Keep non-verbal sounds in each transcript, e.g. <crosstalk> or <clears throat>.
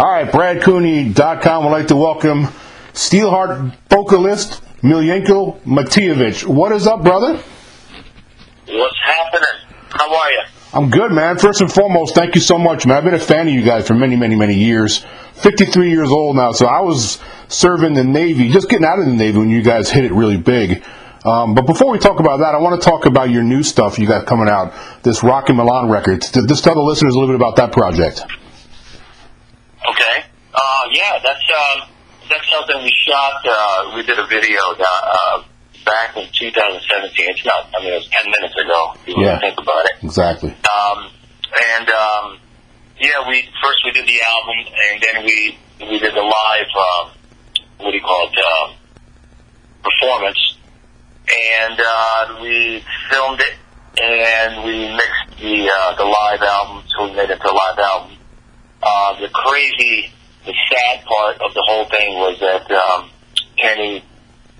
All right, BradCooney.com would like to welcome Steelheart vocalist Miljenko Matijevic. What is up, brother? What's happening? How are you? I'm good, man. First and foremost, thank you so much, man. I've been a fan of you guys for many, many, many years. 53 years old now, so I was serving the Navy, just getting out of the Navy when you guys hit it really big. Um, but before we talk about that, I want to talk about your new stuff you got coming out, this Rock and Milan record. Just tell the listeners a little bit about that project. Okay. Uh, yeah, that's uh, that's something we shot. Uh, we did a video uh, back in 2017. It's not. I mean, it was 10 minutes ago. If you Yeah. really think about it. Exactly. Um, and um, yeah, we first we did the album, and then we we did the live. Um, what do you call it? Um, performance, and uh, we filmed it, and we mixed the uh, the live album, so we made it to a live album. Uh, the crazy, the sad part of the whole thing was that um, Kenny,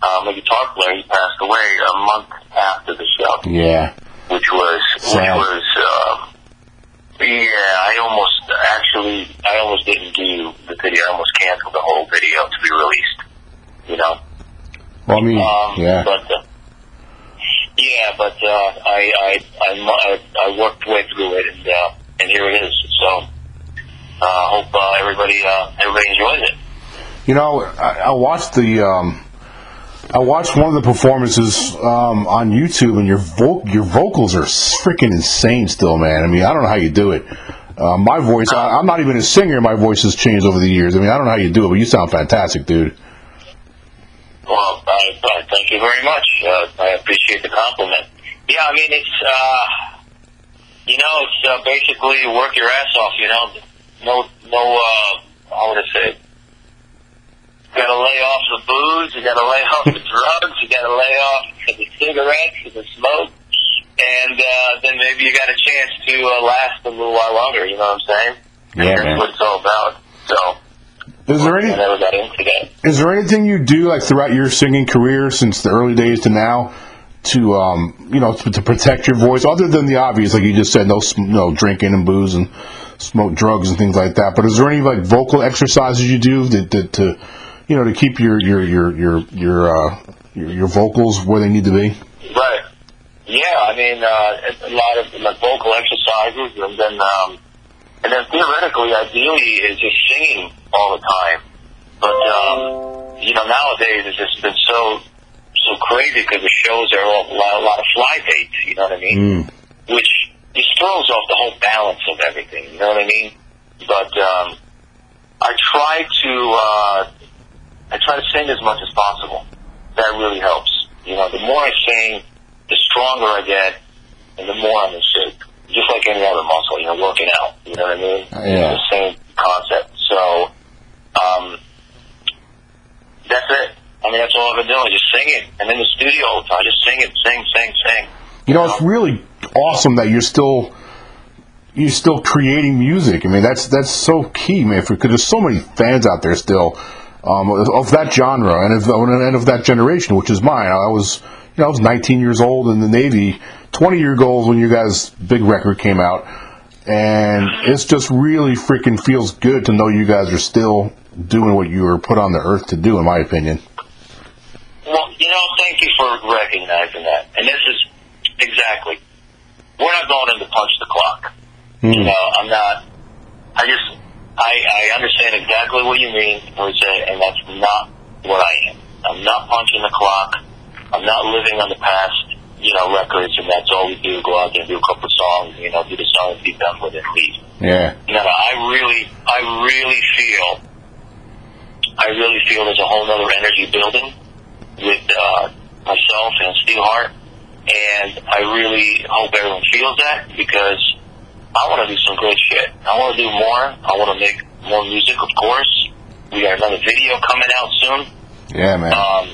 um, the guitar player, he passed away a month after the show Yeah. which was Sad. which was um, yeah. I almost actually I almost didn't do the video. I almost canceled the whole video to be released. You know. Well, I mean, Um, yeah. But uh, yeah, but uh, I, I I I I worked way through it, and uh, and here it is. So hope uh, everybody uh, everybody enjoys it. You know, I, I watched the um, I watched one of the performances um, on YouTube, and your vo- your vocals are freaking insane still, man. I mean, I don't know how you do it. Uh, my voice, I, I'm not even a singer. My voice has changed over the years. I mean, I don't know how you do it, but you sound fantastic, dude. Well, I, I thank you very much. Uh, I appreciate the compliment. Yeah, I mean it's uh, you know it's uh, basically work your ass off. You know, no no uh, how would I say? You gotta lay off the booze. You gotta lay <laughs> off the drugs. You gotta lay off the cigarettes and the smoke. And uh, then maybe you got a chance to uh, last a little while longer. You know what I'm saying? Yeah, That's man. what it's all about. So Is there any never got into that. is there anything you do like throughout your singing career since the early days to now to um, you know to, to protect your voice other than the obvious like you just said no no drinking and booze and smoke drugs and things like that but is there any like vocal exercises you do that, that to you know to keep your your your your your, uh, your your vocals where they need to be Right. Yeah, I mean, uh, a lot of like vocal exercises, and then um, and then theoretically, ideally, is just singing all the time. But um, you know, nowadays it's just been so so crazy because the shows are all, a lot, a lot of fly dates. You know what I mean? mm. Which just throws off the whole balance of everything. You know what I mean? But um, I try to uh, I try to sing as much as possible. That really helps. You know, the more I sing, the stronger I get, and the more I'm in shape. Just like any other muscle, you know, working out. You know what I mean? Yeah. It's the same concept. So, um, that's it. I mean, that's all I've been doing, just singing. I'm in the studio all the time, just singing, sing, sing, sing. you know it's really awesome that you're still you're still creating music. I mean, that's that's so key, man. Because there's so many fans out there still um, of of that genre and of and of that generation, which is mine. I was you know I was 19 years old in the Navy, 20 year goals when you guys' big record came out, and it's just really freaking feels good to know you guys are still doing what you were put on the earth to do, in my opinion. Well, you know, thank you for recognizing that. And this is exactly. We're not going in to punch the clock. You know, I'm not. I just. I, I understand exactly what you mean, and that's not what I am. I'm not punching the clock. I'm not living on the past, you know, records, and that's all we do. Go out there and do a couple of songs, you know, do the song and be done with it, leave. Yeah, No, no, I really, I really feel, I really feel there's a whole other energy building with uh, myself and Steelheart, and I really hope everyone feels that because I want to do some great shit. I want to do more. I want to make more music, of course. We got another video coming out soon. yeah, man. Um,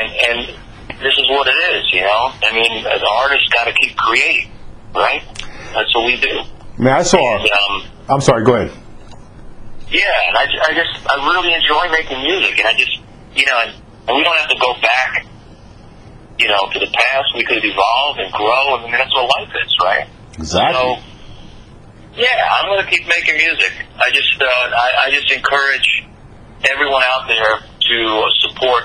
and and this is what it is, you know. I mean, as artists, got to keep creating, right? That's what we do. man, I saw. And, um, I'm sorry. Go ahead. yeah, and I, I just I really enjoy making music, and I just you know, and, and we don't have to go back, you know, to the past. We could evolve and grow, and I mean, that's what life is, right? Exactly. So, Yeah, I'm going to keep making music. I just, uh, I, I just encourage everyone out there to support,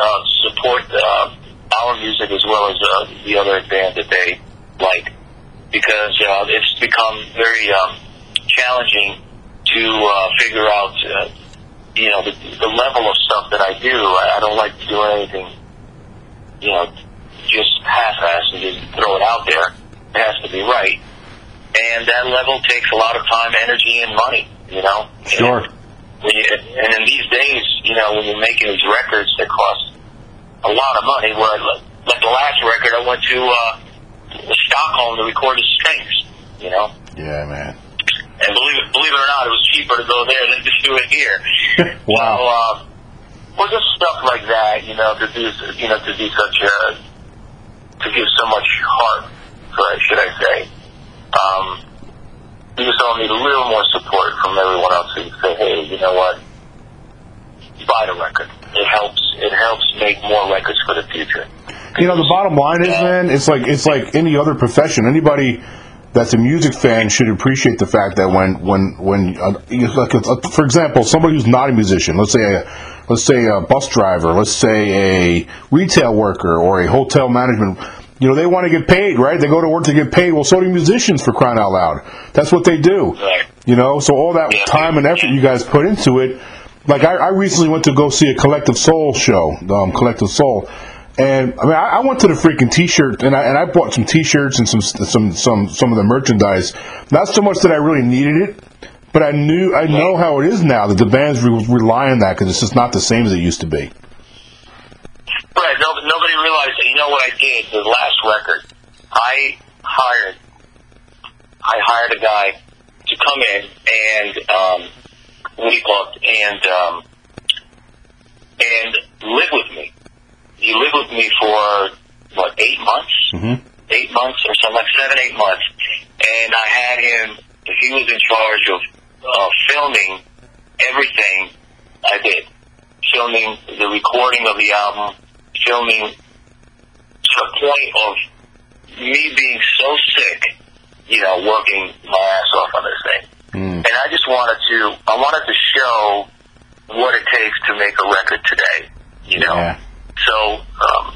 uh, support uh, our music as well as uh, the other band that they like, because uh, it's become very um, challenging to uh, figure out, uh, you know, the, the level of stuff that I do. I, I don't like to do anything, you know, just half-assed and just throw it out there. It has to be right and that level takes a lot of time, energy, and money. You know. Sure. And, you, and in these days, you know, when you're making these records that cost a lot of money, where like the last record, I went to uh, Stockholm to record the strings. You know. Yeah, man. And believe it, believe it or not, it was cheaper to go there than to do it here. <laughs> wow. So, uh, well, just stuff like that, you know, to do, you know, to be such a, to give so much heart, should I say? Um, we just all need a little more support from everyone else who say, hey, you know what? Buy the record. It helps. It helps make more records for the future. You know, the bottom line is, man, it's like it's like any other profession. Anybody that's a music fan should appreciate the fact that when when when uh, like uh, for example, somebody who's not a musician, let's say a let's say a bus driver, let's say a retail worker or a hotel management you know, they want to get paid, right? They go to work to get paid. Well, so do musicians for crying out loud. That's what they do. You know, so all that time and effort you guys put into it. Like I, I recently went to go see a Collective Soul show, um, Collective Soul, and I mean I, I went to the freaking T-shirt and I and I bought some T-shirts and some some some some of the merchandise. Not so much that I really needed it, but I knew I know how it is now that the bands re- rely on that because it's just not the same as it used to be. Right. No, nobody realized that. You know what I did? The last record, I hired, I hired a guy to come in and um, what do you call it? And um, and live with me. He lived with me for what eight months, mm-hmm. eight months or something like seven, eight months, and I had him. He was in charge of uh, filming everything I did, filming the recording of the album, filming to the point of me being so sick, you know, working my ass off on this thing. Mm. And I just wanted to, I wanted to show what it takes to make a record today, you know. Yeah. So um,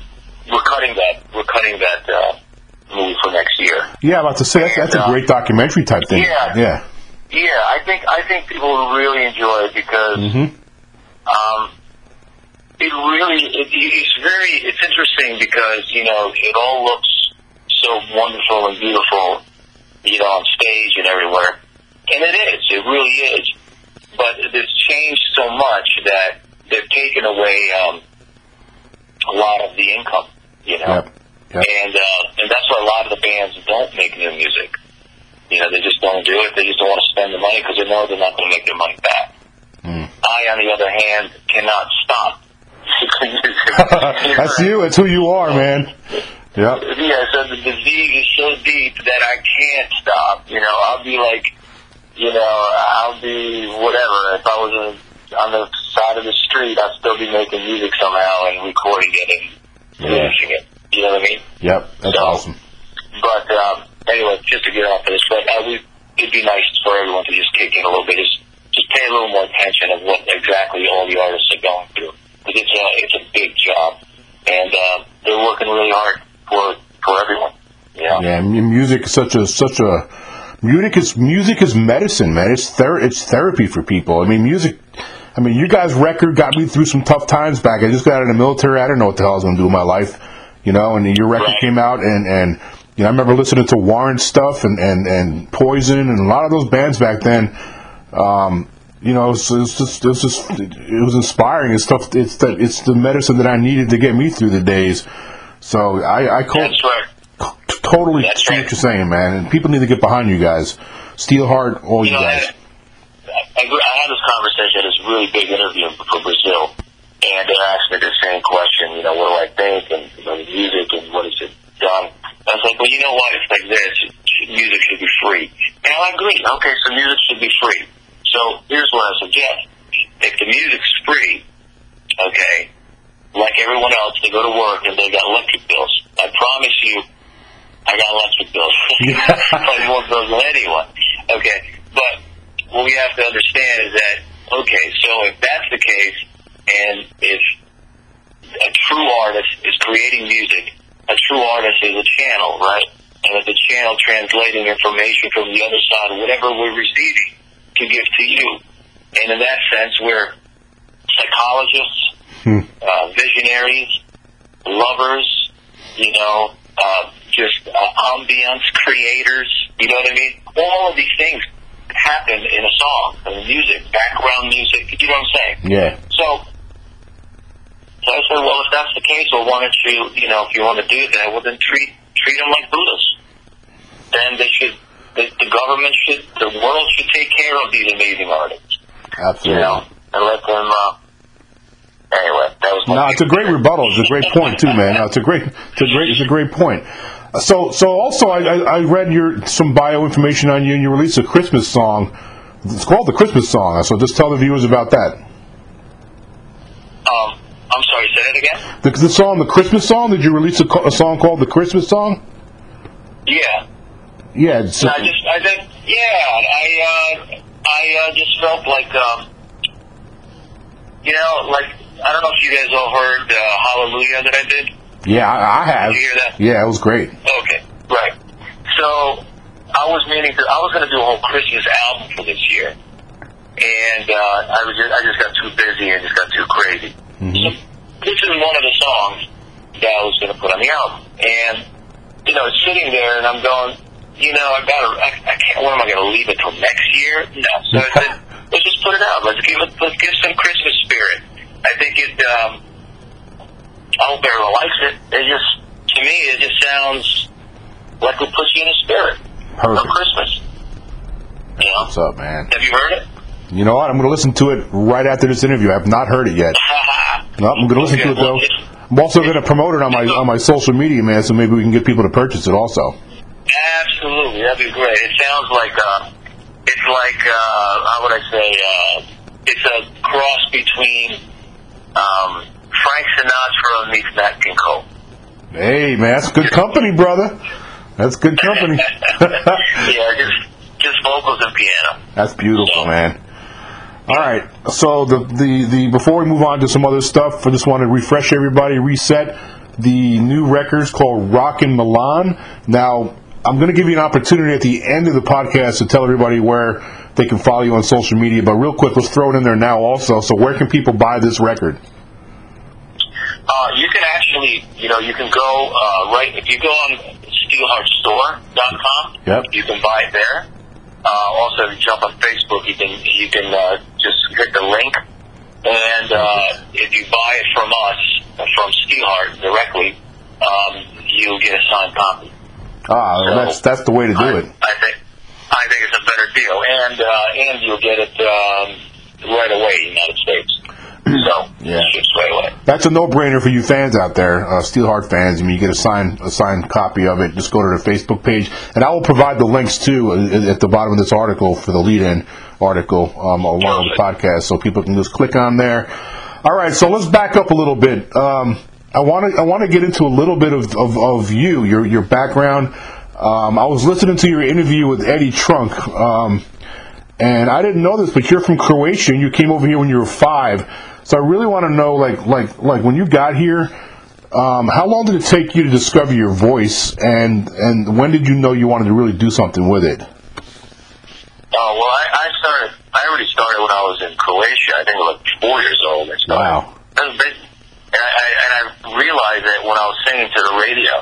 we're cutting that, we're cutting that uh, movie for next year. Yeah, about to say that's, that's a And, uh, great documentary type thing. Yeah. Yeah. Yeah, I think I think people will really enjoy it because Mm-hmm. um, it really it, it's very it's interesting because you know it all looks so wonderful and beautiful, you know, on stage and everywhere, and it is. It really is. But it's changed so much that they've taken away um, a lot of the income, you know, Yep. Yep. and uh, and that's why a lot of the bands don't make new music. You know, they just don't do it. They just don't want to spend the money because they know they're not going to make their money back. Mm. I, on the other hand, cannot stop. <laughs> That's you. That's who you are, man. Yep. Yeah, so the disease is so deep that I can't stop. You know, I'll be like, you know, I'll be whatever. If I was in, on the side of the street, I'd still be making music somehow and recording it and Yeah. finishing it. You know what I mean? Yep. That's So- awesome. But um, anyway, just to get off this, but uh, we, it'd be nice for everyone to just kick in a little bit, just just pay a little more attention of what exactly all the artists are going through, because it's a it's a big job, and uh, they're working really hard for for everyone. Yeah. Yeah, music is such a such a music is music is medicine, man. It's ther- it's therapy for people. I mean, music. I mean, you guys' record got me through some tough times back. I just got out of the military. I didn't know what the hell I was going to do with my life, you know. And your record Right. came out, and and you know, I remember listening to Warrant stuff and and and Poison and a lot of those bands back then. Um, you know, it's, it's just it's just it, it was inspiring. It's stuff. It's the it's the medicine that I needed to get me through the days. So I I call, That's right. totally That's see right. what you're saying, man. And people need to get behind you guys. Steelheart, all you, You know, guys. I, I had this conversation at this really big interview for Brazil, and they asked me the same question. You know, what do I think, and you know, the music, and what is it done? I was like, well, you know what? It's like this. Music should be free, and I agree. Okay, so music should be free. So here's what I suggest: if the music's free, okay, like everyone else, they go to work and they got electric bills. I promise you, I got electric bills. <laughs> Probably more bills than anyone. Okay, but what we have to understand is that okay, so if that's the case, and if a true artist is creating music, a true artist is a channel, right? And it's a channel translating information from the other side, whatever we're receiving, to give to you. And in that sense, we're psychologists, Hmm. uh, visionaries, lovers, you know, uh, just uh, ambience creators. You know what I mean? All of these things happen in a song, in music, background music. You know what I'm saying? Yeah. So, so I said, well, if that's the case, well, why don't you, you know, if you want to do that, well, then treat treat them like Buddhas. Then they should, the, the government should, the world should take care of these amazing artists, you Absolutely. know, and let them. Uh, anyway, that was my. No, it's a great rebuttal. It's a great point too, man. No, it's a great, it's a great, it's a great point. So, so also, I, I, I read your some bio information on you, and you released a Christmas song. It's called the Christmas song. So, just tell the viewers about that. Um, I'm sorry, say that again. The, the song, the Christmas song. Did you release a, a song called the Christmas song? Yeah. Yeah. It's, I just, I think, yeah, I, uh, I uh, just felt like, um, you know, like I don't know if you guys all heard uh, Hallelujah that I did. Yeah, I, I have. Did you hear that? Yeah, it was great. Okay, right. So I was meaning to, I was going to do a whole Christmas album for this year, and uh, I was just, I just got too busy and just got too crazy. So this is one of the songs that I was going to put on the album, and you know, it's sitting there, and I'm going, you know, I've got to, I, I can't. What am I going to leave it till next year? No. So I said, <laughs> let's just put it out. Let's give it, let's give some Christmas spirit. I think it. um I hope everyone likes it. It just, to me, it just sounds like it puts you in the spirit Perfect. Christmas. You know? What's up, man? Have you heard it? You know what? I'm going to listen to it right after this interview. I have not heard it yet. <laughs> No, I'm going to listen to it though. I'm also going to promote it on my on my social media, man. So maybe we can get people to purchase it also. Absolutely, that'd be great. It sounds like uh, it's like uh, how would I say? Uh, it's a cross between um, Frank Sinatra meets Nat King Cole. Hey, man, that's good company, brother. That's good company. <laughs> <laughs> yeah, just just vocals and piano. That's beautiful, man. All right. So the, the the before we move on to some other stuff, I just want to refresh everybody, reset the new records called Rockin' Milan. Now, I'm going to give you an opportunity at the end of the podcast to tell everybody where they can follow you on social media. But real quick, let's throw it in there now also. So where can people buy this record? Uh, you can actually, you know, you can go uh, right if you go on steelheartstore.com. Yep. You can buy it there. Uh, also, if you jump on Facebook, you can you can uh, just hit the link, and uh, if you buy it from us from Steelheart directly, um, you'll get a signed copy. Ah, So- that's that's the way to do I, it. I think I think it's a better deal, and uh, and you'll get it um, right away in the United States. So Yeah. away. That's a no-brainer for you fans out there, uh, Steelheart fans. I mean, you get a signed a signed copy of it. Just go to the Facebook page, and I will provide the links too uh, at the bottom of this article for the lead-in article um, along with the podcast, so people can just click on there. All right, so let's back up a little bit. Um, I want to I want to get into a little bit of, of, of you, your your background. Um, I was listening to your interview with Eddie Trunk. Um, and I didn't know this, but you're from Croatia, and you came over here when you were five. So I really want to know, like, like, like when you got here, um, how long did it take you to discover your voice, and and when did you know you wanted to really do something with it? Oh well, I, I started. I already started when I was in Croatia. I think I was like four years old. I started. Wow. That was big. And I, and I realized that when I was singing to the radio,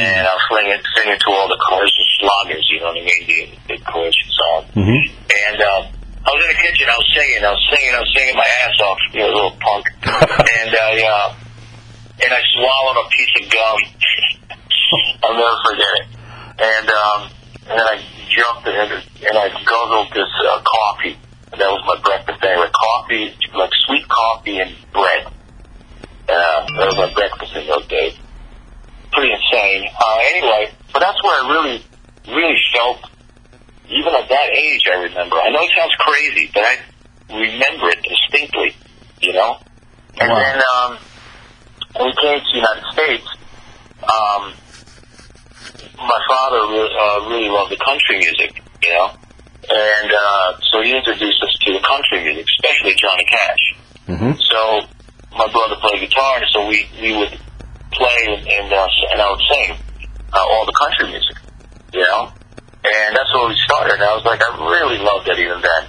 and I was singing, singing to all the Croatian slogers, you know what I mean, the, the Croatian songs. Mm-hmm. And um, I was in the kitchen. I was singing. I was singing. I was singing my ass off. You know, a little punk. <laughs> and I uh, and I swallowed a piece of gum. <laughs> I'll never forget it. And um, and then I jumped and and I guzzled this uh, coffee. And that was my breakfast anyway. Coffee, like sweet coffee and bread. Uh, that was my breakfast in those days. Pretty insane. Uh, anyway, but that's where I really felt even at that age, I remember. I know it sounds crazy, but I remember it distinctly, you know? And Wow. then, um, when we came to the United States, um, my father re- uh, really loved the country music, you know, and uh, so he introduced us to the country music, especially Johnny Cash. hmm So my brother played guitar, and so we we would play and and, uh, and I would sing uh, all the country music, you know, and that's where we started. And I was like, I really loved it even then.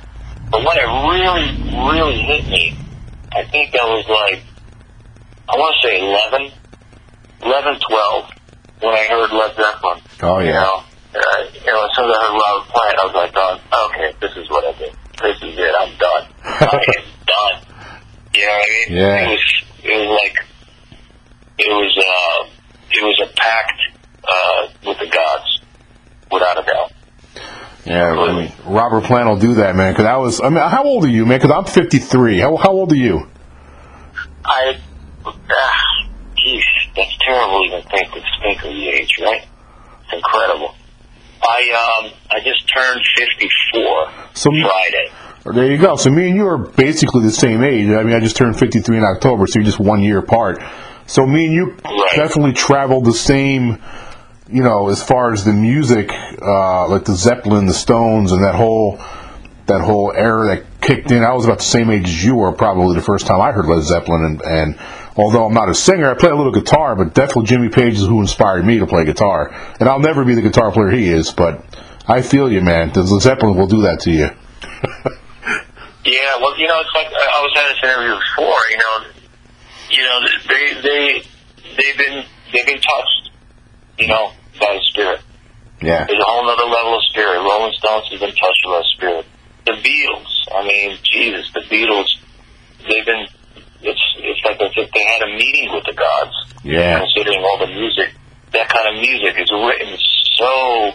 But when it really, really hit me, I think that was like, I want to say 11, 11, 12, when I heard Led Zeppelin. Oh You yeah. know, uh, you know, as soon as I heard Robert Plant, I was like, oh, okay, this is what I did. This is it. I'm done. <laughs> I am done. You know what I mean? Yeah. It was, it was like, it was, uh, it was a pact, uh, with the gods, without a doubt. Yeah, I mean, Robert Plant will do that, man. Because I was, I mean, how old are you, man? Because I'm 53. How, how old are you? I, ah, geez, that's terrible even think to think of the age, right? It's incredible. I, um, I just turned 54 So- Friday. There you go. So me and you are basically the same age. I mean, I just turned 53 in October, so you're just one year apart. So me and you Right. definitely traveled the same, you know, as far as the music, uh, like the Zeppelin, the Stones, and that whole that whole era that kicked in. I was about the same age as you were, probably the first time I heard Led Zeppelin. And, and although I'm not a singer, I play a little guitar, but definitely Jimmy Page is who inspired me to play guitar. And I'll never be the guitar player he is, but I feel you, man. The Zeppelin will do that to you. <laughs> Yeah, well, you know, it's like I was at this interview before. You know, you know, they they they've been they've been touched. You know, by spirit. Yeah. There's a whole other level of spirit. Rolling Stones has been touched by the spirit. The Beatles. I mean, Jesus, the Beatles. They've been. It's it's like as if they had a meeting with the gods. Yeah. Considering all the music, that kind of music is written so.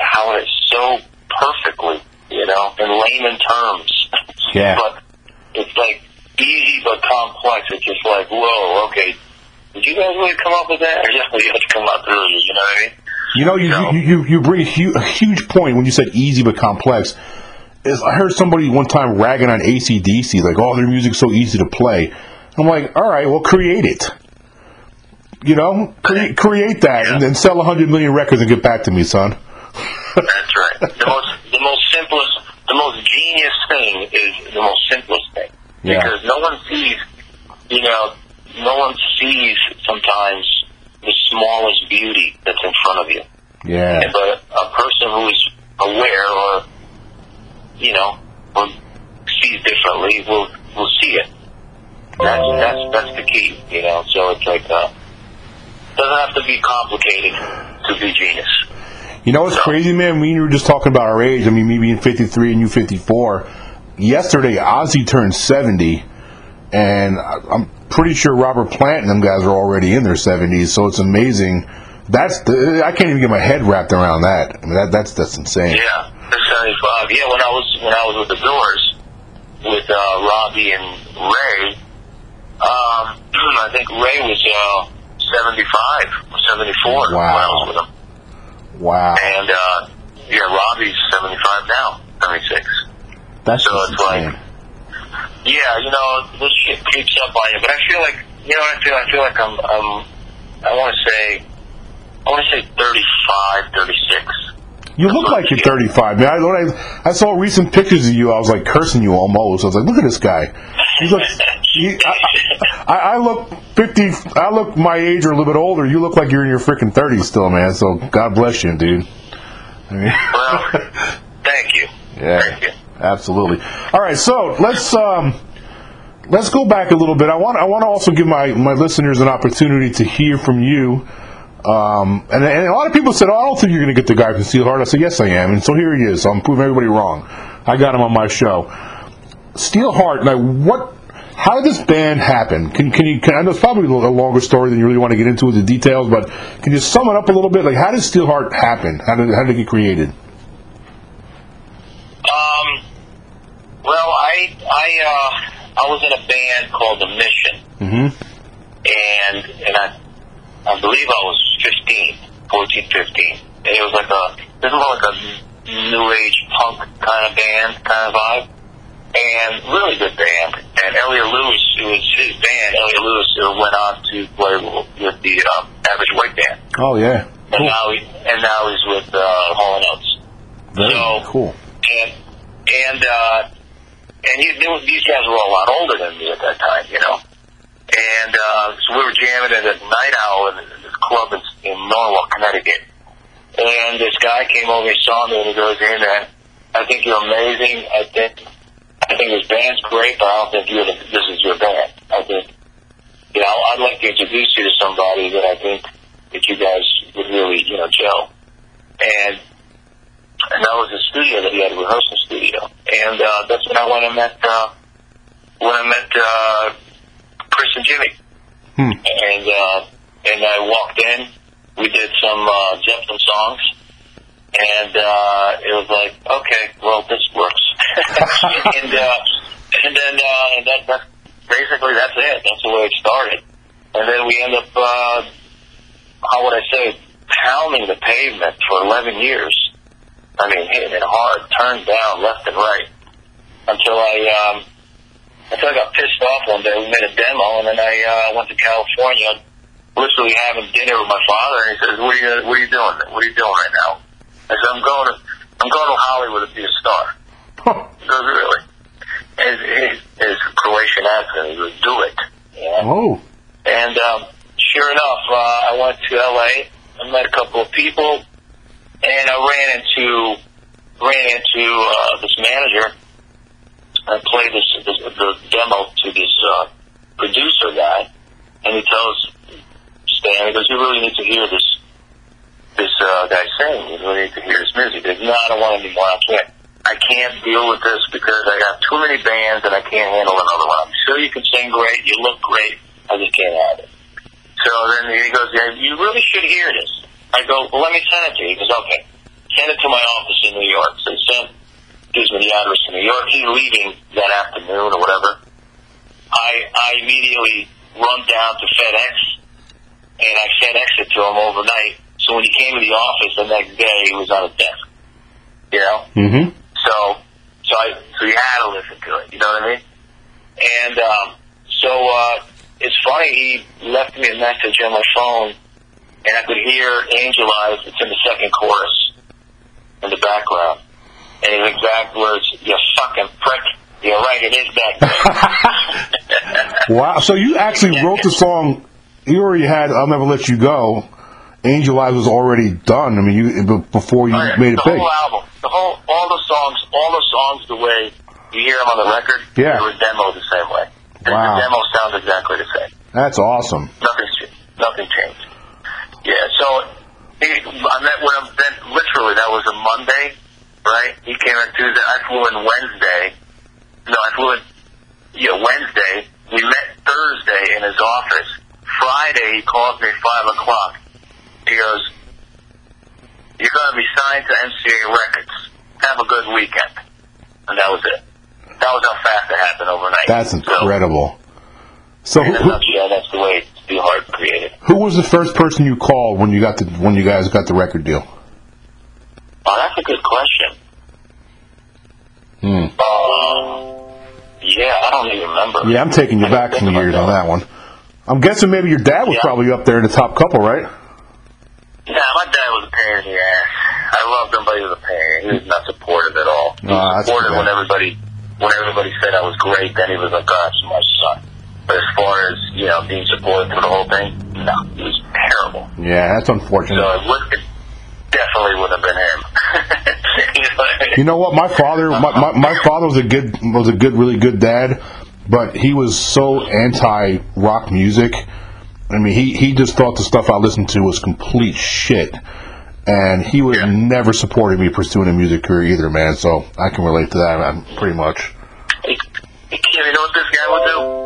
How it is so perfectly, you know, in layman terms. Yeah. <laughs> But it's like easy but complex. It's just like, whoa, okay. Did you guys really come up with that? Or just you have to come up through you, you know what I mean? You know, you, No. you, you, you bring a huge, a huge point when you said easy but complex. Is I heard somebody one time ragging on AC/DC, like, oh, their music's so easy to play. I'm like, all right, well, create it. You know, Cre- create that and then sell 100 million records and get back to me, son. That's right. The most, the most simplest, the most genius thing is the most simplest thing. Yeah. Because no one sees, you know, no one sees sometimes the smallest beauty that's in front of you. Yeah. But a person who is aware or, you know, or sees differently will will see it. That's that's that's the key, you know. So it's like uh, doesn't have to be complicated to be genius. You know what's crazy, man? You were just talking about our age. I mean, me being 53 and you 54. Yesterday, Ozzy turned 70, and I'm pretty sure Robert Plant and them guys are already in their 70s. So it's amazing. That's the, I can't even get my head wrapped around that. I mean, that, that's that's insane. Yeah, seventy five. Yeah, when I was when I was with the Doors with uh, Robby and Ray, um, <clears throat> I think Ray was uh, seventy five or seventy four when I Wow. was with him. Wow, And uh, yeah, Robby's 75 now, 76. that's so it's like- insane. Yeah, you know, this shit creeps up on you. But I feel like, you know what I feel? I feel like I'm, um, I want to say, I want to say 35, 36. You look like you're 35, man. I, when I, I saw recent pictures of you. I was like cursing you almost. I was like, look at this guy. He looks. He, I, I, I look 50. I look my age or a little bit older. You look like you're in your freaking 30s still, man. So God bless you, dude. I mean, Well, <laughs> thank you. yeah, Thank you. Absolutely. All right, so let's um, let's go back a little bit. I want I want to also give my my listeners an opportunity to hear from you. Um, and, and a lot of people said, "Oh, I don't think you're going to get the guy from Steelheart." I said, "Yes, I am." And so here he is. I'm proving everybody wrong. I got him on my show. Steelheart. Now, what? How did this band happen? Can can you? Can, I know it's probably a longer story than you really want to get into with the details, but can you sum it up a little bit? Like, how did Steelheart happen? How did how did it get created? Um, well, I, I, uh, I was in a band called The Mission. Mm-hmm. and and I I believe I was 15, 14, 15. And it was like a this was like a new age punk kind of band, kind of vibe, and really good band. And Elliot Lewis, it was his band. Elliot Lewis went on to play with the uh, Average White Band, Oh yeah. and now he and now he's with uh, Hall and Oates. Very so- cool. and and uh, and he, these guys were a lot older than me at that time, you know. And uh, so we were jamming at a night owl in this club in, in Norwalk, Connecticut. And this guy came over and saw me, and he goes, "Hey man, I think you're amazing. I think I think this band's great, but I don't think you're the, this is your band. I think you know I'd like to introduce you to somebody that I think that you guys would really you know gel." And and that was his studio that he had a rehearsal studio, and uh, that's when I went and met uh, when I met uh, Chris and Jimmy, Hmm. and uh, and I walked in. We did some uh, Zeppelin songs, and uh, it was like, okay, well, this works, <laughs> and uh, and then uh, and that, that basically that's it. That's the way it started, and then we end up, uh, how would I say, pounding the pavement for 11 years. I mean, hitting it hard, turned down left and right, until I um, until I got pissed off one day. We made a demo, and then I uh, went to California, literally having dinner with my father, and he says, "What are you What are you doing? What are you doing right now?" I said, "I'm going to I'm going to Hollywood to be a star." <laughs> He goes, "Really?" His, his, his Croatian accent. He goes, "Do it." Yeah. oh. And um, sure enough, uh, I went to L.A. I met a couple of people, and I ran into ran into uh, this manager. I played this, this the demo to this uh, producer guy, and he tells Stan, he goes, "You really need to hear this this uh, guy sing. You really need to hear his music." He goes, "No, I don't want it anymore. I can't." I can't deal with this because I got too many bands and I can't handle another one. I'm sure you can sing great, you look great, I just can't have it. So then he goes, yeah, you really should hear this. I go, well, let me send it to you. He goes, okay. Send it to my office in New York. So he sent, gives me the address to New York. He's leaving that afternoon or whatever. I, I immediately run down to FedEx and I FedEx it to him overnight. So when he came to the office the next day, he was on his desk. You know? Mm-hmm. So, so I, so you had to listen to it. You know what I mean? And um, so uh, it's funny. He left me a message on my phone, and I could hear "Angel Eyes." It's in the second chorus in the background, and his exact words: "You fucking prick." You're right. It is that. <laughs> Wow. So you actually wrote the song. You already had "I'll Never Let You Go." Angel Eyes was already done. I mean, you before you made it the big. whole album, the whole, all the songs, all the songs, the way you hear them on the record, Yeah. they were demoed the same way. The- Wow. The demo sounds exactly the same. That's awesome nothing changed. Yeah, so he, I met with him. Then literally, that was a Monday, right? He came on Tuesday. I flew in Wednesday. No, I flew in yeah Wednesday. We met Thursday in his office. Friday, he calls me five o'clock. He goes, "You're going to be signed to MCA Records. Have a good weekend." And that was it. That was how fast it happened overnight. That's incredible. So a who, nutshell, that's the way Created. who was the first person you called when you got the when you guys got the record deal? Oh, that's a good question. Hmm. Um, yeah, I don't even remember. Yeah, I'm taking you I back some years about on that one. I'm guessing maybe your dad was Yeah. probably up there in the top couple, right? Yeah, my dad was a pain in the ass. I loved him, but he was a pain. He was not supportive at all. He Oh, was that's supportive when everybody when everybody said I was great. Then he was like, "God, that's my son." But as far as you know, being supportive through the whole thing, no, he was terrible. Yeah, that's unfortunate. So it, would, it definitely wouldn't have been him. you know what I mean? You know what? My father, my, my, my father was a good, was a good, really good dad, but he was so anti rock music. I mean, he he just thought the stuff I listened to was complete shit, and he would Yeah. never supported me pursuing a music career either, man. So I can relate to that, man, pretty much. You know what this guy would do?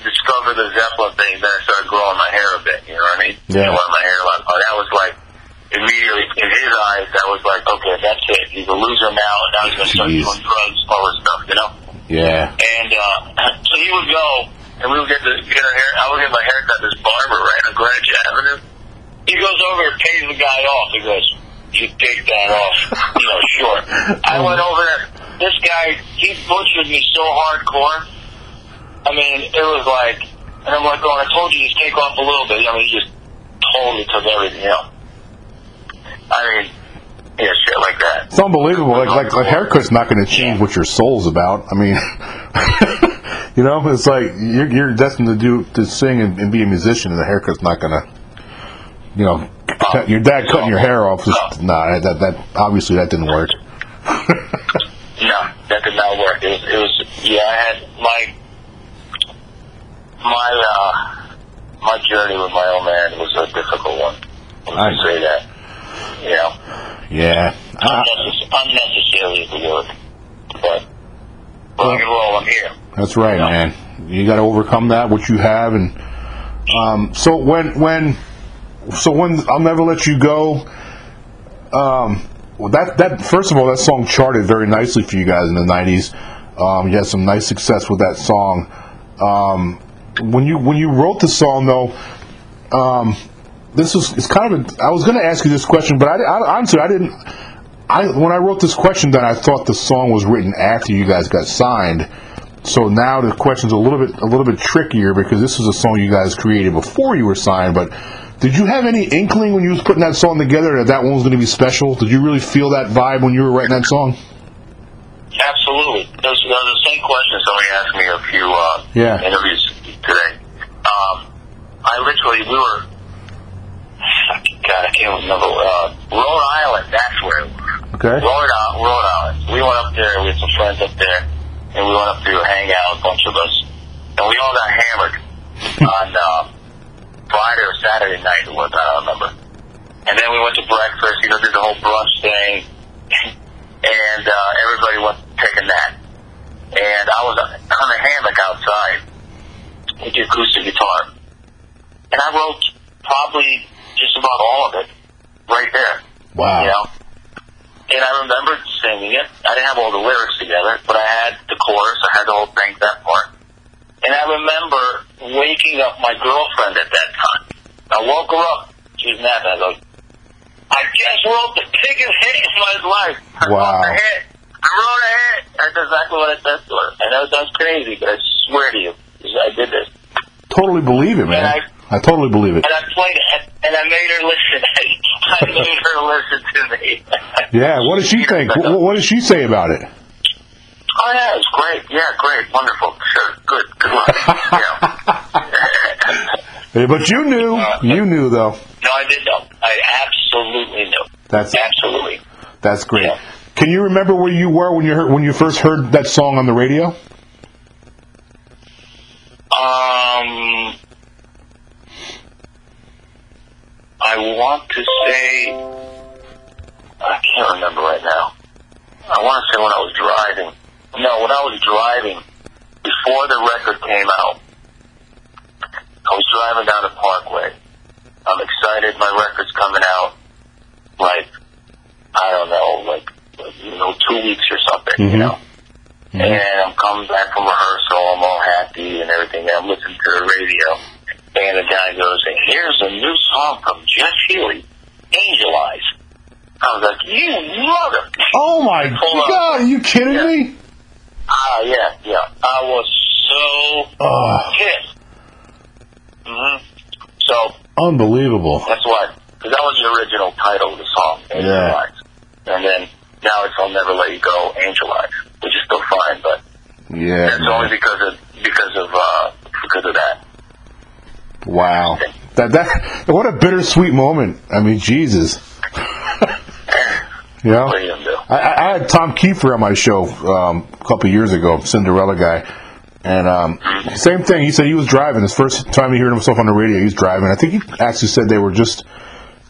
Discovered the Zeppelin thing, then I started growing my hair a bit. You know what I mean? Yeah. Know, my hairline. Oh, that was like immediately in his eyes. That was like, okay, that's it. He's a loser now, and now he's gonna start Jeez. doing drugs, all this stuff. You know? Yeah. And uh, <clears throat> so he would go, and we would get the get our hair. I would get my hair cut this barber right on Greenwich Avenue. He goes over and pays the guy off. He goes, "You take that off, you know, short." <laughs> I went over there. This guy, he butchered me so hardcore. I mean, it was like, and I'm like, "Oh, I told you just take off a little bit." I mean, he just totally took everything out. I mean, yeah, shit like that. It's unbelievable. Like like a haircut's not going to change what your soul's about. I mean, <laughs> you know, it's like you're, you're destined to do to sing and, and be a musician, and the haircut's not going to, you know, cut, your dad cutting your hair off. Just, nah, that that obviously that didn't work. <laughs> No, that did not work. It was, it was yeah. I had my my uh my journey with my old man was a difficult one. I- say that. You know, Yeah, I, unnecess- unnecessary is the. But rock and roll, I'm here. That's right, man. You got to overcome that, which you have, and um, so when when so when I'll never let you go. Um, well, that that first of all, that song charted very nicely for you guys in the '90s. Um, you had some nice success with that song. Um, when you when you wrote the song, though, um, this was it's kind of a, I was going to ask you this question, but I, I honestly I didn't. I when I wrote this question, then I thought the song was written after you guys got signed. So now the question's a little bit a little bit trickier because this is a song you guys created before you were signed. But did you have any inkling when you was putting that song together that that one was going to be special? Did you really feel that vibe when you were writing that song? Absolutely. Those, those are the same questions somebody asked me a few uh, Yeah. interviews today. Um, I literally, we were, God, I can't remember, uh, Rhode Island, that's where it was. Okay. Rhode, Island, Rhode Island. We went up there, we had some friends up there, and we went up to hang out, a bunch of us, and we all got hammered <laughs> on uh, Friday or Saturday night, it was, I don't remember. And then we went to breakfast, you know, did the whole brunch thing, and uh, everybody went to take a nap. And I was on a hammock outside with the acoustic guitar. And I wrote probably just about all of it right there. Wow. You know? And I remember singing it. I didn't have all the lyrics together, but I had the chorus, I had the whole thing, that part. And I remember waking up my girlfriend at that time. I woke her up. She was napping. I go, I just wrote the biggest hit of my life. I Wow. wrote a hit. I wrote a hit. That's exactly what I said to her. I know it sounds crazy, but I swear to you, I did this. Totally believe it, man. And I totally believe it. And I played it, and I made her listen. <laughs> I made her listen to me. Yeah. What does she think? What, what does she say about it? Oh yeah, it's great. Yeah, great, wonderful. Sure, good, good luck. <laughs> yeah. Yeah, But you knew. You knew though. no, I did know. I absolutely knew. That's Absolutely. that's great. Yeah. Can you remember where you were when you heard when you first heard that song on the radio? Um, I want to say, I can't remember right now. I want to say when I was driving. No, when I was driving, before the record came out, I was driving down the parkway. I'm excited. My record's coming out. Like, I don't know, like, you know, two weeks or something, you Mhm. Know. And I'm coming back from rehearsal. I'm all happy and everything. And I'm listening to the radio. And the guy goes, and here's a new song from Jeff Healey, Angel Eyes. I was like, you mother. Oh my Hold. God! Are you kidding Yeah. me? Ah, yeah, yeah. I was so Oh, pissed. hmm So unbelievable. that's why, because that was the original title of the song, Angel Yeah. Eyes. And then now it's I'll Never Let You Go, Angel Eyes, which is still fine, but Yeah. it's only because of because of uh because of that. Wow. That that what a bittersweet moment. I mean, Jesus. you know? You? I, I had Tom Kiefer on my show um, a couple of years ago, Cinderella guy, and um, same thing. He said he was driving. His first time he heard himself on the radio, he was driving. I think he actually said they were just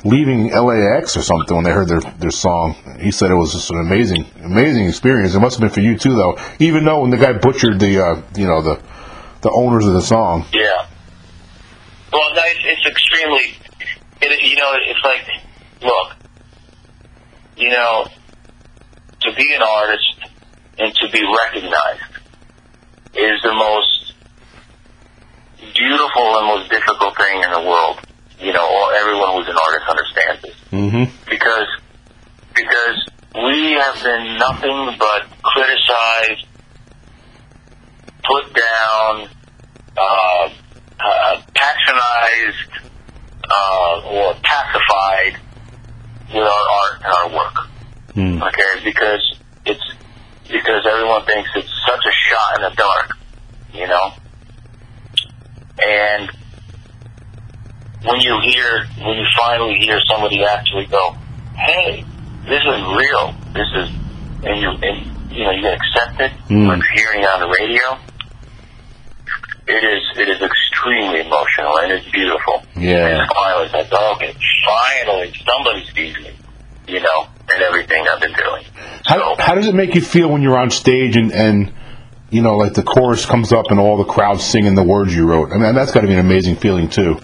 leaving LAX or something when they heard their their song. He said it was just an amazing, amazing experience. It must have been for you too, though. Even though when the guy butchered the, uh, you know, the the owners of the song. Yeah. Well, no, it's, it's extremely. It, you know, it's like, look, you know, to be an artist and to be recognized is the most beautiful and most difficult thing in the world. You know, everyone who's an artist understands this Mm-hmm. because because we have been nothing but criticized, put down, uh, uh, patronized, uh, or pacified with our art and our work. Mm. Okay, because it's because everyone thinks it's such a shot in the dark, you know. And when you hear, when you finally hear somebody actually go, "Hey, this is real. This is," and you and you know you get accepted, Mm. like hearing on the radio. It is it is extremely emotional and it's beautiful. Yeah. And finally, it's like, okay, finally somebody sees me, you know, and everything I've been doing. How, So how does it make you feel when you're on stage and, and you know, like the chorus comes up and all the crowd singing the words you wrote? I mean, that's got to be an amazing feeling too.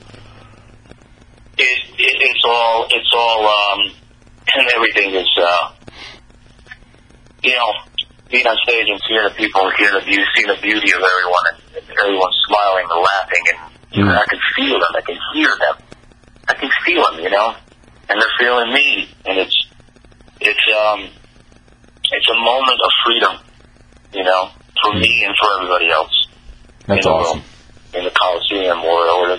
it, it it's all it's all um, and everything is uh, you know being on stage and seeing the people hear the beauty, seeing the beauty of everyone and everyone smiling and laughing and you know, Mm. I can feel them, I can hear them, I can feel them, you know, and they're feeling me, and it's it's um it's a moment of freedom, you know, for me and for everybody else That's in the awesome. room, in the Coliseum or, or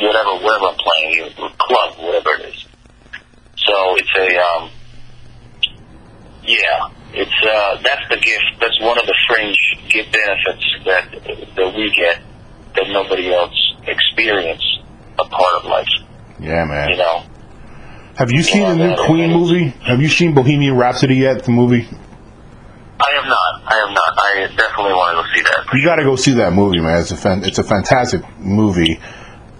whatever, wherever I'm playing, the club, whatever it is. So it's a, um, yeah, it's uh, that's the gift. That's one of the fringe gift benefits that that we get that nobody else experience a part of life. Yeah, man. You know, Have you seen Yeah, the new Queen movie? Have you seen Bohemian Rhapsody yet? The movie. I have not. I have not. I definitely want to go see that. You got to go see that movie, man. It's a fan, it's a fantastic movie,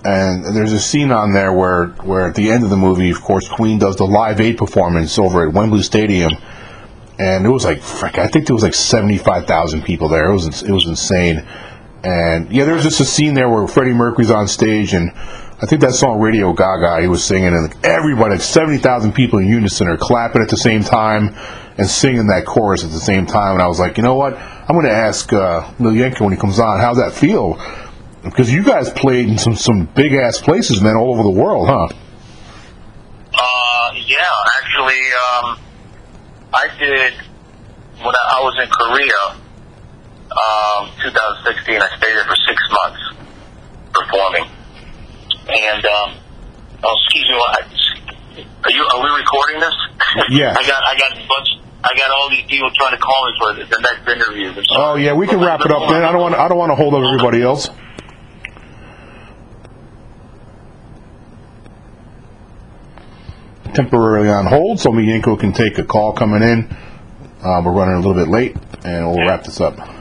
and there's a scene on there where where at the end of the movie, of course, Queen does the Live Aid performance over at Wembley Stadium, and it was like frick, I think there was like seventy five thousand people there. It was it was insane, and yeah, there's just a scene there where Freddie Mercury's on stage and. I think that song Radio Gaga he was singing and everybody, like 70,000 people in unison are clapping at the same time and singing that chorus at the same time. And I was like, you know what? I'm going to ask uh, Lil when he comes on, how's that feel? Because you guys played in some, some big ass places, man, all over the world, huh? Uh, yeah, actually, um, I did when I, I was in Korea, um, 2016. I stayed there for six months performing, and um, oh, excuse me, what- are you? Are we recording this? <laughs> Yeah. I got, I got a bunch. I got all these people trying to call me for the, the next interview. Oh yeah, we can wrap it up, man. I don't want I don't want to hold up everybody else. Temporarily on hold, so me Yanko can take a call coming in. Uh, we're running a little bit late, and we'll wrap this up.